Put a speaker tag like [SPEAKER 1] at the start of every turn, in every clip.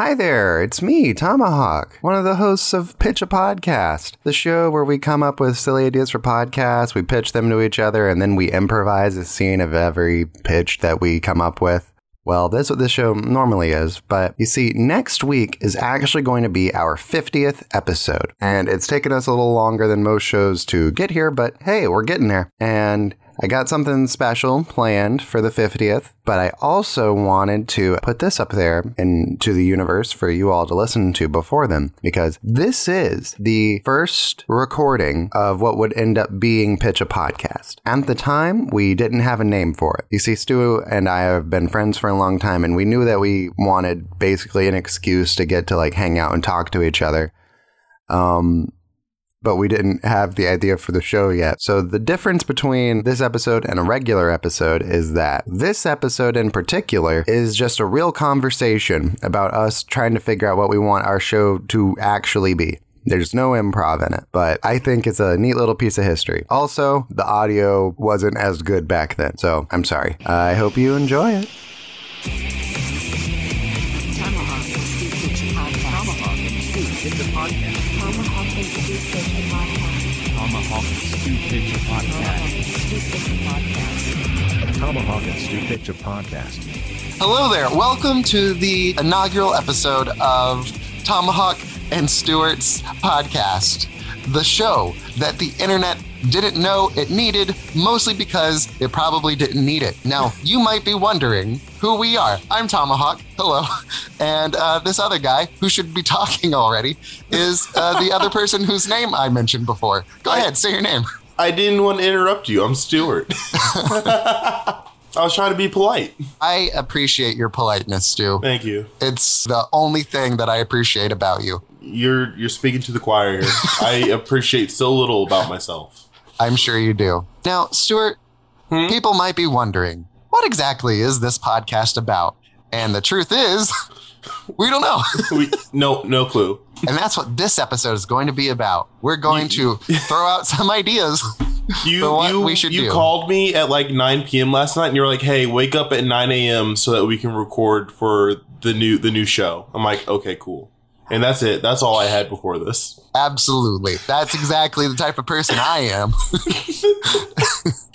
[SPEAKER 1] Hi there, it's me, Tomahawk, one of the hosts of Pitch a Podcast, the show where we come up with silly ideas for podcasts, we pitch them to each other, and then we improvise a scene of every pitch that we come up with. Well, that's what this show normally is, but you see, next week is actually going to be our 50th episode, and it's taken us a little longer than most shows to get here, but hey, we're getting there. And I got something special planned for the 50th, but I also wanted to put this up there into the universe for you all to listen to before then, because this is the first recording of what would end up being Pitch a Podcast. At the time, we didn't have a name for it. You see, Stu and I have been friends for a long time, and we knew that we wanted basically an excuse to get to like hang out and talk to each other. Um, but we didn't have the idea for the show yet. So the difference between this episode and a regular episode is that this episode in particular is just a real conversation about us trying to figure out what we want our show to actually be. There's no improv in it, but I think it's a neat little piece of history. Also, the audio wasn't as good back then, so I'm sorry. I hope you enjoy it.
[SPEAKER 2] Tomahawk and Stu Pitch Podcast. and Stu Pitch podcast.
[SPEAKER 1] Hello there. Welcome to the inaugural episode of Tomahawk and Stewart's podcast, the show that the internet didn't know it needed, mostly because it probably didn't need it. Now, you might be wondering who we are. I'm Tomahawk. Hello. And uh, this other guy, who should be talking already, is uh, the other person whose name I mentioned before. Go ahead, say your name.
[SPEAKER 3] I didn't want to interrupt you. I'm Stuart. I was trying to be polite.
[SPEAKER 1] I appreciate your politeness, Stu.
[SPEAKER 3] Thank you.
[SPEAKER 1] It's the only thing that I appreciate about you.
[SPEAKER 3] You're you're speaking to the choir here. I appreciate so little about myself.
[SPEAKER 1] I'm sure you do. Now, Stuart, hmm? people might be wondering, what exactly is this podcast about? And the truth is, we don't know.
[SPEAKER 3] We no no clue.
[SPEAKER 1] and that's what this episode is going to be about. We're going to throw out some ideas.
[SPEAKER 3] You
[SPEAKER 1] For what
[SPEAKER 3] you
[SPEAKER 1] we should
[SPEAKER 3] you
[SPEAKER 1] do.
[SPEAKER 3] called me at like 9 p.m. last night, and you're like, "Hey, wake up at 9 a.m. so that we can record for the new the new show." I'm like, "Okay, cool." And that's it. That's all I had before this.
[SPEAKER 1] Absolutely. That's exactly the type of person I am.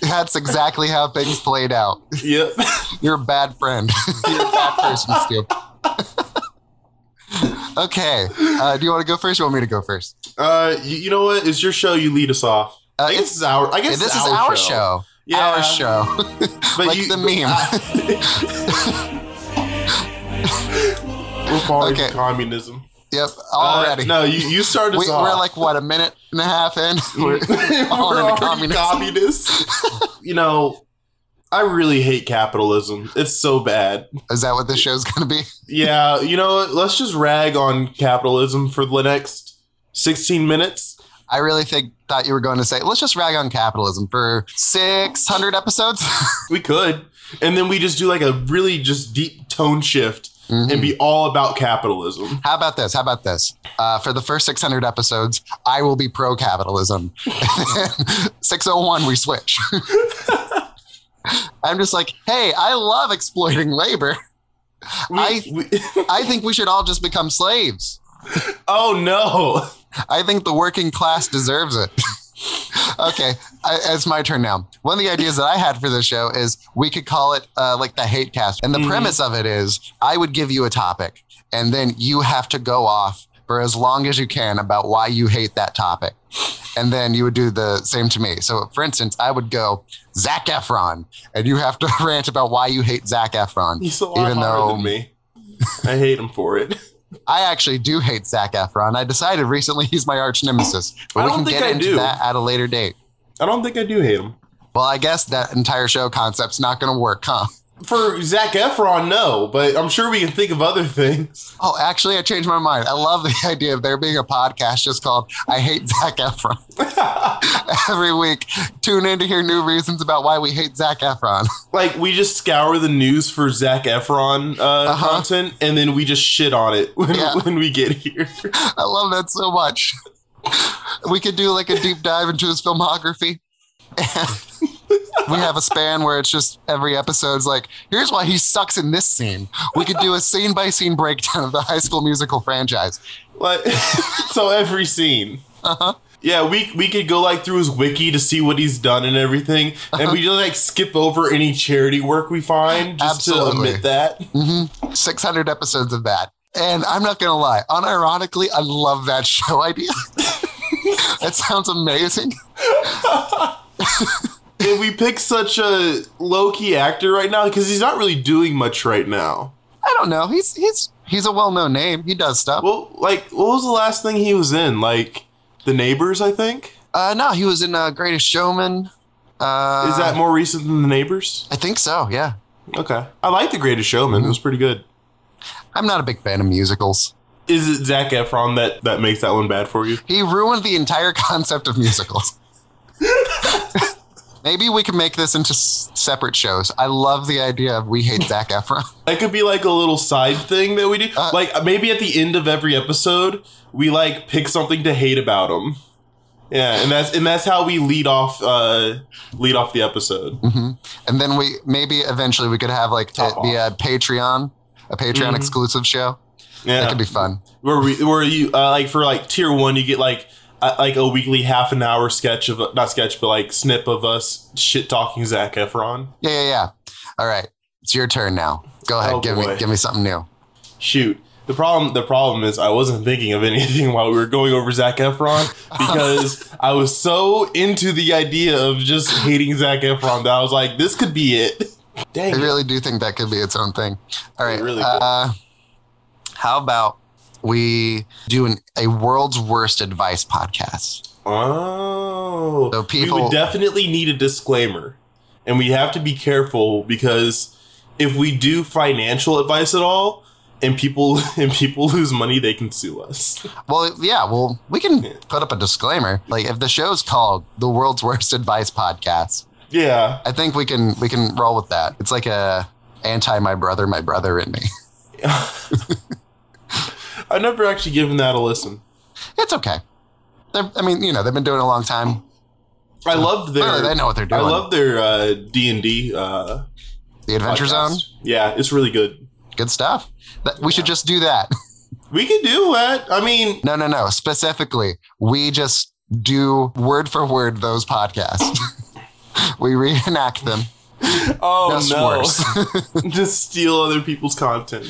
[SPEAKER 1] that's exactly how things played out.
[SPEAKER 3] Yep.
[SPEAKER 1] You're a bad friend. You're a bad person, Stu. okay. Uh, do you want to go first or you want me to go first?
[SPEAKER 3] Uh, you, you know what? It's your show. You lead us off.
[SPEAKER 1] Uh,
[SPEAKER 3] I guess
[SPEAKER 1] it's-
[SPEAKER 3] this is our. I guess
[SPEAKER 1] this is our show.
[SPEAKER 3] Yeah.
[SPEAKER 1] Our show.
[SPEAKER 3] But
[SPEAKER 1] like
[SPEAKER 3] you-
[SPEAKER 1] the meme.
[SPEAKER 3] We're falling
[SPEAKER 1] Okay.
[SPEAKER 3] communism.
[SPEAKER 1] Yep.
[SPEAKER 3] Uh,
[SPEAKER 1] Already.
[SPEAKER 3] no, you, you started
[SPEAKER 1] We, we're like, what, a minute and a half in? We're
[SPEAKER 3] We're
[SPEAKER 1] into
[SPEAKER 3] communists. you know, I really hate capitalism. It's so bad.
[SPEAKER 1] Is that what this show's going to be?
[SPEAKER 3] Yeah, you know? Let's just rag on capitalism for the next 16 minutes.
[SPEAKER 1] I really think thought you were going to say, let's just rag on capitalism for 600 episodes.
[SPEAKER 3] We could. And then we just do like a really just deep tone shift
[SPEAKER 1] Mm-hmm.
[SPEAKER 3] and be all about capitalism.
[SPEAKER 1] How about this? How about this? Uh, for the first 600 episodes, I will be pro capitalism. 601, we switch. I'm just like, hey, I love exploiting labor.
[SPEAKER 3] We-
[SPEAKER 1] I-
[SPEAKER 3] we-
[SPEAKER 1] I think we should all just become slaves.
[SPEAKER 3] oh no.
[SPEAKER 1] I think the working class deserves it. Okay, I, it's my turn now. One of the ideas that I had for this show is we could call it uh, like the hate cast. And the premise of it is I would give you a topic, and then you have to go off for as long as you can about why you hate that topic. And then you would do the same to me. So, for instance, I would go Zac Efron, and you have to rant about why you hate Zac Efron.
[SPEAKER 3] He's a lot
[SPEAKER 1] even
[SPEAKER 3] harder
[SPEAKER 1] though
[SPEAKER 3] than me. I hate him for it.
[SPEAKER 1] I actually do hate Zac Efron. I decided recently he's my arch nemesis. But
[SPEAKER 3] I
[SPEAKER 1] we
[SPEAKER 3] don't
[SPEAKER 1] can
[SPEAKER 3] think
[SPEAKER 1] get
[SPEAKER 3] I
[SPEAKER 1] into
[SPEAKER 3] do.
[SPEAKER 1] that at a later date.
[SPEAKER 3] I don't think I do hate him.
[SPEAKER 1] Well, I guess that entire show concept's not going to work, huh?
[SPEAKER 3] For Zac Efron, no, but I'm sure we can think of other things.
[SPEAKER 1] Oh, actually, I changed my mind. I love the idea of there being a podcast just called I Hate Zac Efron. Every week, tune in to hear new reasons about why we hate Zac Efron.
[SPEAKER 3] Like we just scour the news for Zac Efron uh,
[SPEAKER 1] Uh-huh.
[SPEAKER 3] content, and then we just shit on it when,
[SPEAKER 1] Yeah.
[SPEAKER 3] when we get here.
[SPEAKER 1] I love that so much. We could do like a deep dive into his filmography. We have a span where it's just every episode's like, here's why he sucks in this scene. We could do a scene by scene breakdown of the High School Musical franchise.
[SPEAKER 3] Like, so every scene.
[SPEAKER 1] Uh-huh.
[SPEAKER 3] Yeah, we we could go like through his wiki to see what he's done and everything,
[SPEAKER 1] Uh-huh.
[SPEAKER 3] and we just like skip over any charity work we find just
[SPEAKER 1] Absolutely.
[SPEAKER 3] to omit that.
[SPEAKER 1] 600 episodes of that. And I'm not going to lie, unironically, I love that show idea. that sounds amazing.
[SPEAKER 3] And we pick such a low key actor right now because he's not really doing much right now.
[SPEAKER 1] I don't know. He's he's he's a well-known name. He does stuff.
[SPEAKER 3] Well, like, what was the last thing he was in? Like, The Neighbors, I think.
[SPEAKER 1] Uh, no, he was in uh, Greatest Showman. Uh,
[SPEAKER 3] Is that more recent than The Neighbors?
[SPEAKER 1] I think so. Yeah.
[SPEAKER 3] Okay, I like The Greatest Showman. It was pretty good.
[SPEAKER 1] I'm not a big fan of musicals.
[SPEAKER 3] Is it Zac Efron that that makes that one bad for you?
[SPEAKER 1] He ruined the entire concept of musicals. Maybe we can make this into s- separate shows. I love the idea of we hate Zac Efron.
[SPEAKER 3] That could be like a little side thing that we do.
[SPEAKER 1] Uh,
[SPEAKER 3] like maybe at the end of every episode, we like pick something to hate about him. Yeah, and that's and that's how we lead off uh lead off the episode.
[SPEAKER 1] And then we maybe eventually we could have like be a Patreon, a Patreon exclusive show.
[SPEAKER 3] Yeah,
[SPEAKER 1] That could be fun.
[SPEAKER 3] where we where you uh, like for like tier one, you get like like a weekly half an hour sketch of not sketch but like snip of us shit talking Zac Efron.
[SPEAKER 1] Yeah, yeah, yeah. All right, it's your turn now. Go ahead,
[SPEAKER 3] Oh,
[SPEAKER 1] give me give me something new.
[SPEAKER 3] Shoot. The problem the problem is I wasn't thinking of anything while we were going over Zac Efron because I was so into the idea of just hating Zac Efron that I was like, this could be it. Dang.
[SPEAKER 1] I
[SPEAKER 3] it.
[SPEAKER 1] really do think that could be its own thing. All right,
[SPEAKER 3] really
[SPEAKER 1] uh, how about we do an, a world's worst advice podcast?
[SPEAKER 3] Oh.
[SPEAKER 1] So
[SPEAKER 3] we
[SPEAKER 1] people-
[SPEAKER 3] would definitely need a disclaimer. And we have to be careful because if we do financial advice at all and people and people lose money, they can sue us.
[SPEAKER 1] Well, yeah, well, we can put up a disclaimer. Like if the show's called the world's worst advice podcast,
[SPEAKER 3] Yeah.
[SPEAKER 1] I think we can we can roll with that. It's like a anti my brother, my brother and me.
[SPEAKER 3] I've never actually given that a listen.
[SPEAKER 1] It's okay. They're, I mean, you know, they've been doing it a long time.
[SPEAKER 3] I loved their
[SPEAKER 1] Clearly, they know what they're doing.
[SPEAKER 3] I love their uh, D and D uh,
[SPEAKER 1] the Adventure Zone.
[SPEAKER 3] Yeah, it's really good.
[SPEAKER 1] Good stuff. That, we should just do that.
[SPEAKER 3] We can do that. I mean,
[SPEAKER 1] No, no, no. Specifically, we just do word for word those podcasts. we reenact them.
[SPEAKER 3] oh no, just steal other people's content.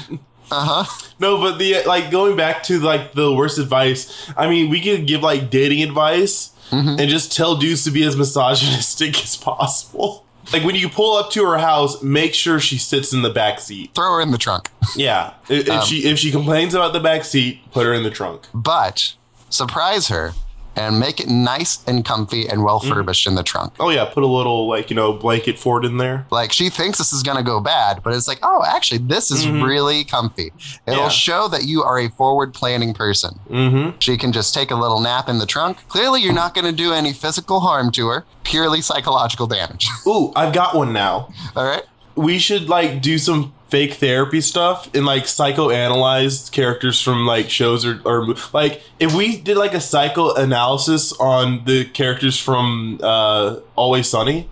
[SPEAKER 1] Uh huh.
[SPEAKER 3] No, but the like going back to like the worst advice. I mean, we could give like dating advice
[SPEAKER 1] Mm-hmm.
[SPEAKER 3] and just tell dudes to be as misogynistic as possible. Like when you pull up to her house, make sure she sits in the back seat.
[SPEAKER 1] Throw her in the trunk.
[SPEAKER 3] Yeah, if,
[SPEAKER 1] Um,
[SPEAKER 3] if she if she complains about the back seat, put her in the trunk.
[SPEAKER 1] But surprise her and make it nice and comfy and well
[SPEAKER 3] Mm.
[SPEAKER 1] furbished in the trunk.
[SPEAKER 3] Oh yeah, put a little like you know blanket fort in there.
[SPEAKER 1] Like she thinks this is to go bad, but it's like, oh, actually, this is really comfy. It'll
[SPEAKER 3] Yeah.
[SPEAKER 1] show that you are a forward planning person.
[SPEAKER 3] Mm-hmm.
[SPEAKER 1] She can just take a little nap in the trunk. Clearly, you're not to do any physical harm to her, purely psychological damage.
[SPEAKER 3] Ooh, I've got one now.
[SPEAKER 1] All right.
[SPEAKER 3] we should like do some fake therapy stuff and like psychoanalyze characters from like shows or, or like if we did like a psychoanalysis on the characters from uh always sunny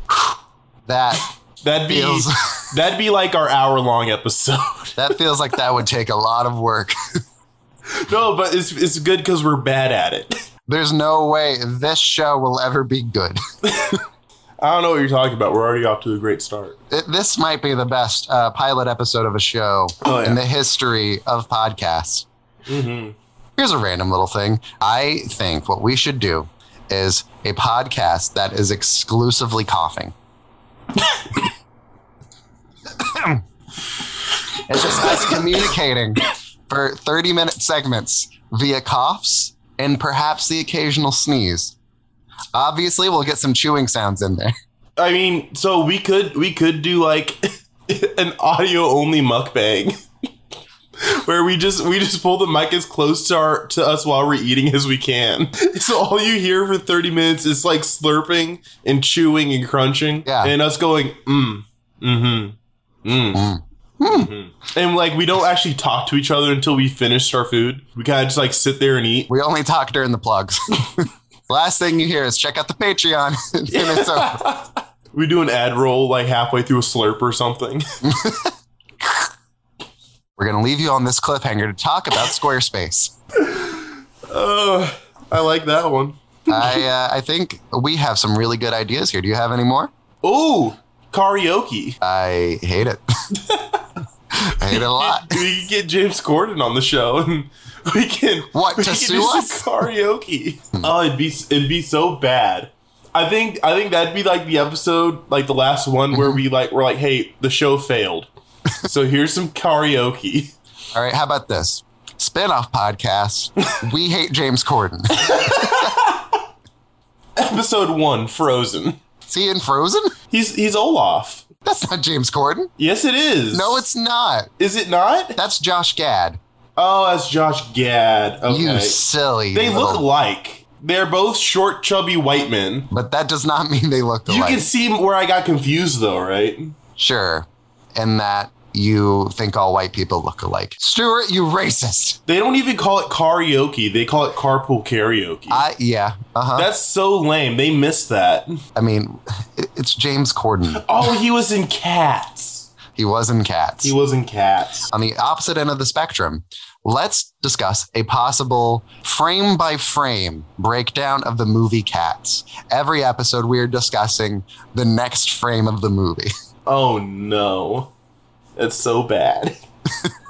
[SPEAKER 1] That
[SPEAKER 3] that'd be
[SPEAKER 1] Feels-
[SPEAKER 3] that'd be like our hour long episode
[SPEAKER 1] that feels like that would take a lot of work.
[SPEAKER 3] no but it's it's good because we're bad at it
[SPEAKER 1] There's no way this show will ever be good.
[SPEAKER 3] i don't know what you're talking about we're already off to a great start
[SPEAKER 1] this might be the best uh, pilot episode of a show
[SPEAKER 3] Oh, yeah.
[SPEAKER 1] in the history of podcasts.
[SPEAKER 3] mm-hmm.
[SPEAKER 1] Here's a random little thing. I think what we should do is a podcast that is exclusively coughing. it's just us communicating for 30 minute segments via coughs and perhaps the occasional sneeze. Obviously, we'll get some chewing sounds in there.
[SPEAKER 3] i mean so we could we could do like an audio only mukbang where we just we just pull the mic as close to our to us while we're eating as we can. So all you hear for 30 minutes is like slurping and chewing and crunching.
[SPEAKER 1] Yeah.
[SPEAKER 3] And us going, mm, mm-hmm. Mm. mhm." And like we don't actually talk to each other until we finished our food. We kind of just like sit there and eat.
[SPEAKER 1] We only talk during the plugs. Last thing you hear is check out the Patreon. and it's over.
[SPEAKER 3] We do an ad roll like halfway through a slurp or something.
[SPEAKER 1] We're going to leave you on this cliffhanger to talk about Squarespace.
[SPEAKER 3] uh, I like that one.
[SPEAKER 1] I uh, I think we have some really good ideas here. Do you have any more?
[SPEAKER 3] Ooh, karaoke.
[SPEAKER 1] I hate it. I hate it a lot.
[SPEAKER 3] We can get James Corden on the show and we can
[SPEAKER 1] What,
[SPEAKER 3] we
[SPEAKER 1] to
[SPEAKER 3] can
[SPEAKER 1] sue
[SPEAKER 3] do some
[SPEAKER 1] us?
[SPEAKER 3] karaoke. oh, it'd be it'd be so bad. I think I think that'd be like the episode, like the last one where mm-hmm. we like we're like, hey, the show failed. so here's some karaoke.
[SPEAKER 1] All right, how about this? Spin-off podcast. We hate James Corden.
[SPEAKER 3] Episode one, Frozen.
[SPEAKER 1] See in Frozen?
[SPEAKER 3] He's he's Olaf.
[SPEAKER 1] That's not James Corden.
[SPEAKER 3] Yes, it is.
[SPEAKER 1] No, it's not.
[SPEAKER 3] is it not?
[SPEAKER 1] That's Josh Gad.
[SPEAKER 3] Oh, that's Josh Gad. Okay.
[SPEAKER 1] You silly.
[SPEAKER 3] they look alike. They're both short, chubby white men.
[SPEAKER 1] but that does not mean they look alike.
[SPEAKER 3] You can see where I got confused, though, right?
[SPEAKER 1] Sure. And that you think all white people look alike. Stuart, you racist.
[SPEAKER 3] They don't even call it karaoke. They call it carpool karaoke.
[SPEAKER 1] I yeah. Uh-huh.
[SPEAKER 3] That's so lame. They missed that.
[SPEAKER 1] I mean, it's James Corden.
[SPEAKER 3] Oh, he was in Cats.
[SPEAKER 1] He was in Cats.
[SPEAKER 3] He was in Cats.
[SPEAKER 1] On the opposite end of the spectrum, let's discuss a possible frame by frame breakdown of the movie Cats. Every episode, we are discussing the next frame of the movie.
[SPEAKER 3] Oh no, it's so bad.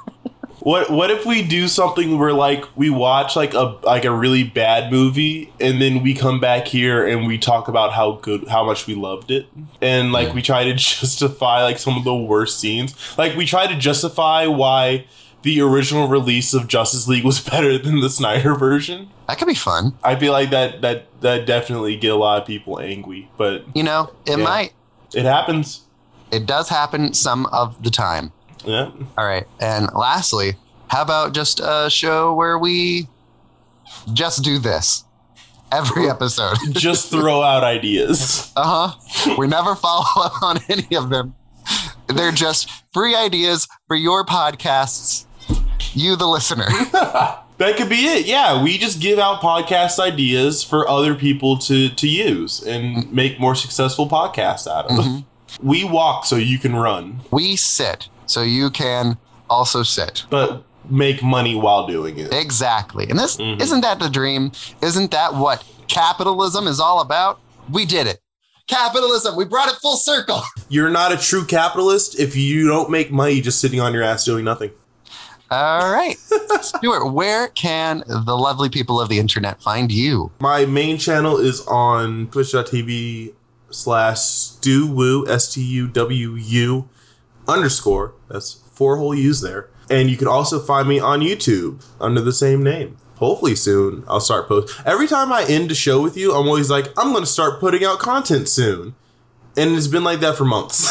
[SPEAKER 3] what What if we do something where like we watch like a like a really bad movie and then we come back here and we talk about how good how much we loved it and like we try to justify like some of the worst scenes. Like we try to justify why the original release of Justice League was better than the Snyder version.
[SPEAKER 1] That could be fun.
[SPEAKER 3] I feel like that that that definitely get a lot of people angry, but
[SPEAKER 1] You know, it
[SPEAKER 3] Yeah.
[SPEAKER 1] might.
[SPEAKER 3] it happens.
[SPEAKER 1] It does happen some of the time.
[SPEAKER 3] Yeah.
[SPEAKER 1] All right. And lastly, how about just a show where we just do this every episode?
[SPEAKER 3] Just throw out ideas.
[SPEAKER 1] Uh huh. We never follow up on any of them. They're just free ideas for your podcasts, you, the listener.
[SPEAKER 3] That could be it. Yeah, we just give out podcast ideas for other people to to use and make more successful podcasts out of. We walk so you can run,
[SPEAKER 1] We sit so you can also sit.
[SPEAKER 3] but make money while doing it.
[SPEAKER 1] Exactly. And this mm-hmm. isn't that the dream? Isn't that what capitalism is all about? We did it. Capitalism. We brought it full circle.
[SPEAKER 3] You're not a true capitalist if you don't make money just sitting on your ass doing nothing.
[SPEAKER 1] All right. Stuart, where can the lovely people of the internet find you?
[SPEAKER 3] My main channel is on twitch.tv slash S-T-U-W-U underscore. That's four whole U's there. And you can also find me on YouTube under the same name. Hopefully soon I'll start post. Every time I end a show with you, I'm always like, I'm going to start putting out content soon. And it's been like that for months.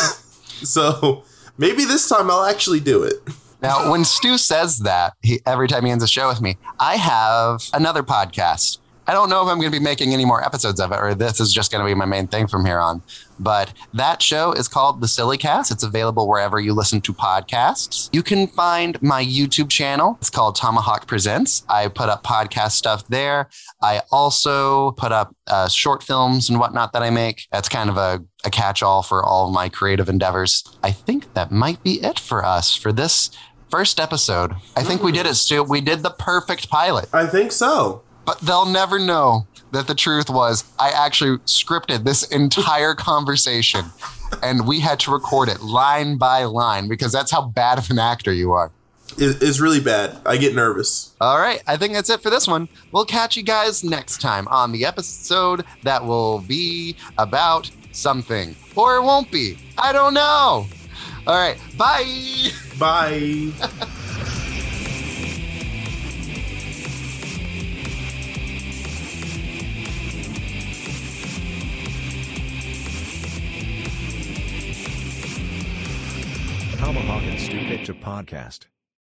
[SPEAKER 3] so maybe this time I'll actually do it.
[SPEAKER 1] Now, when Stu says that he, every time he ends a show with me, I have another podcast. I don't know if I'm going to be making any more episodes of it or this is just going to be my main thing from here on. But that show is called The Silly Cast. It's available wherever you listen to podcasts. You can find my YouTube channel. It's called Tomahawk Presents. I put up podcast stuff there. I also put up uh, short films and whatnot that I make. That's kind of a, a catch all for all of my creative endeavors. I think that might be it for us for this first episode. I think we did it, Stu. We did the perfect pilot.
[SPEAKER 3] I think so.
[SPEAKER 1] But they'll never know that the truth was I actually scripted this entire conversation and we had to record it line by line because that's how bad of an actor you are.
[SPEAKER 3] It- It's really bad. I get nervous.
[SPEAKER 1] All right, I think that's it for this one. We'll catch you guys next time on the episode that will be about something. Or it won't be. I don't know. All right, bye.
[SPEAKER 3] Bye.
[SPEAKER 4] Stu Picture Podcast.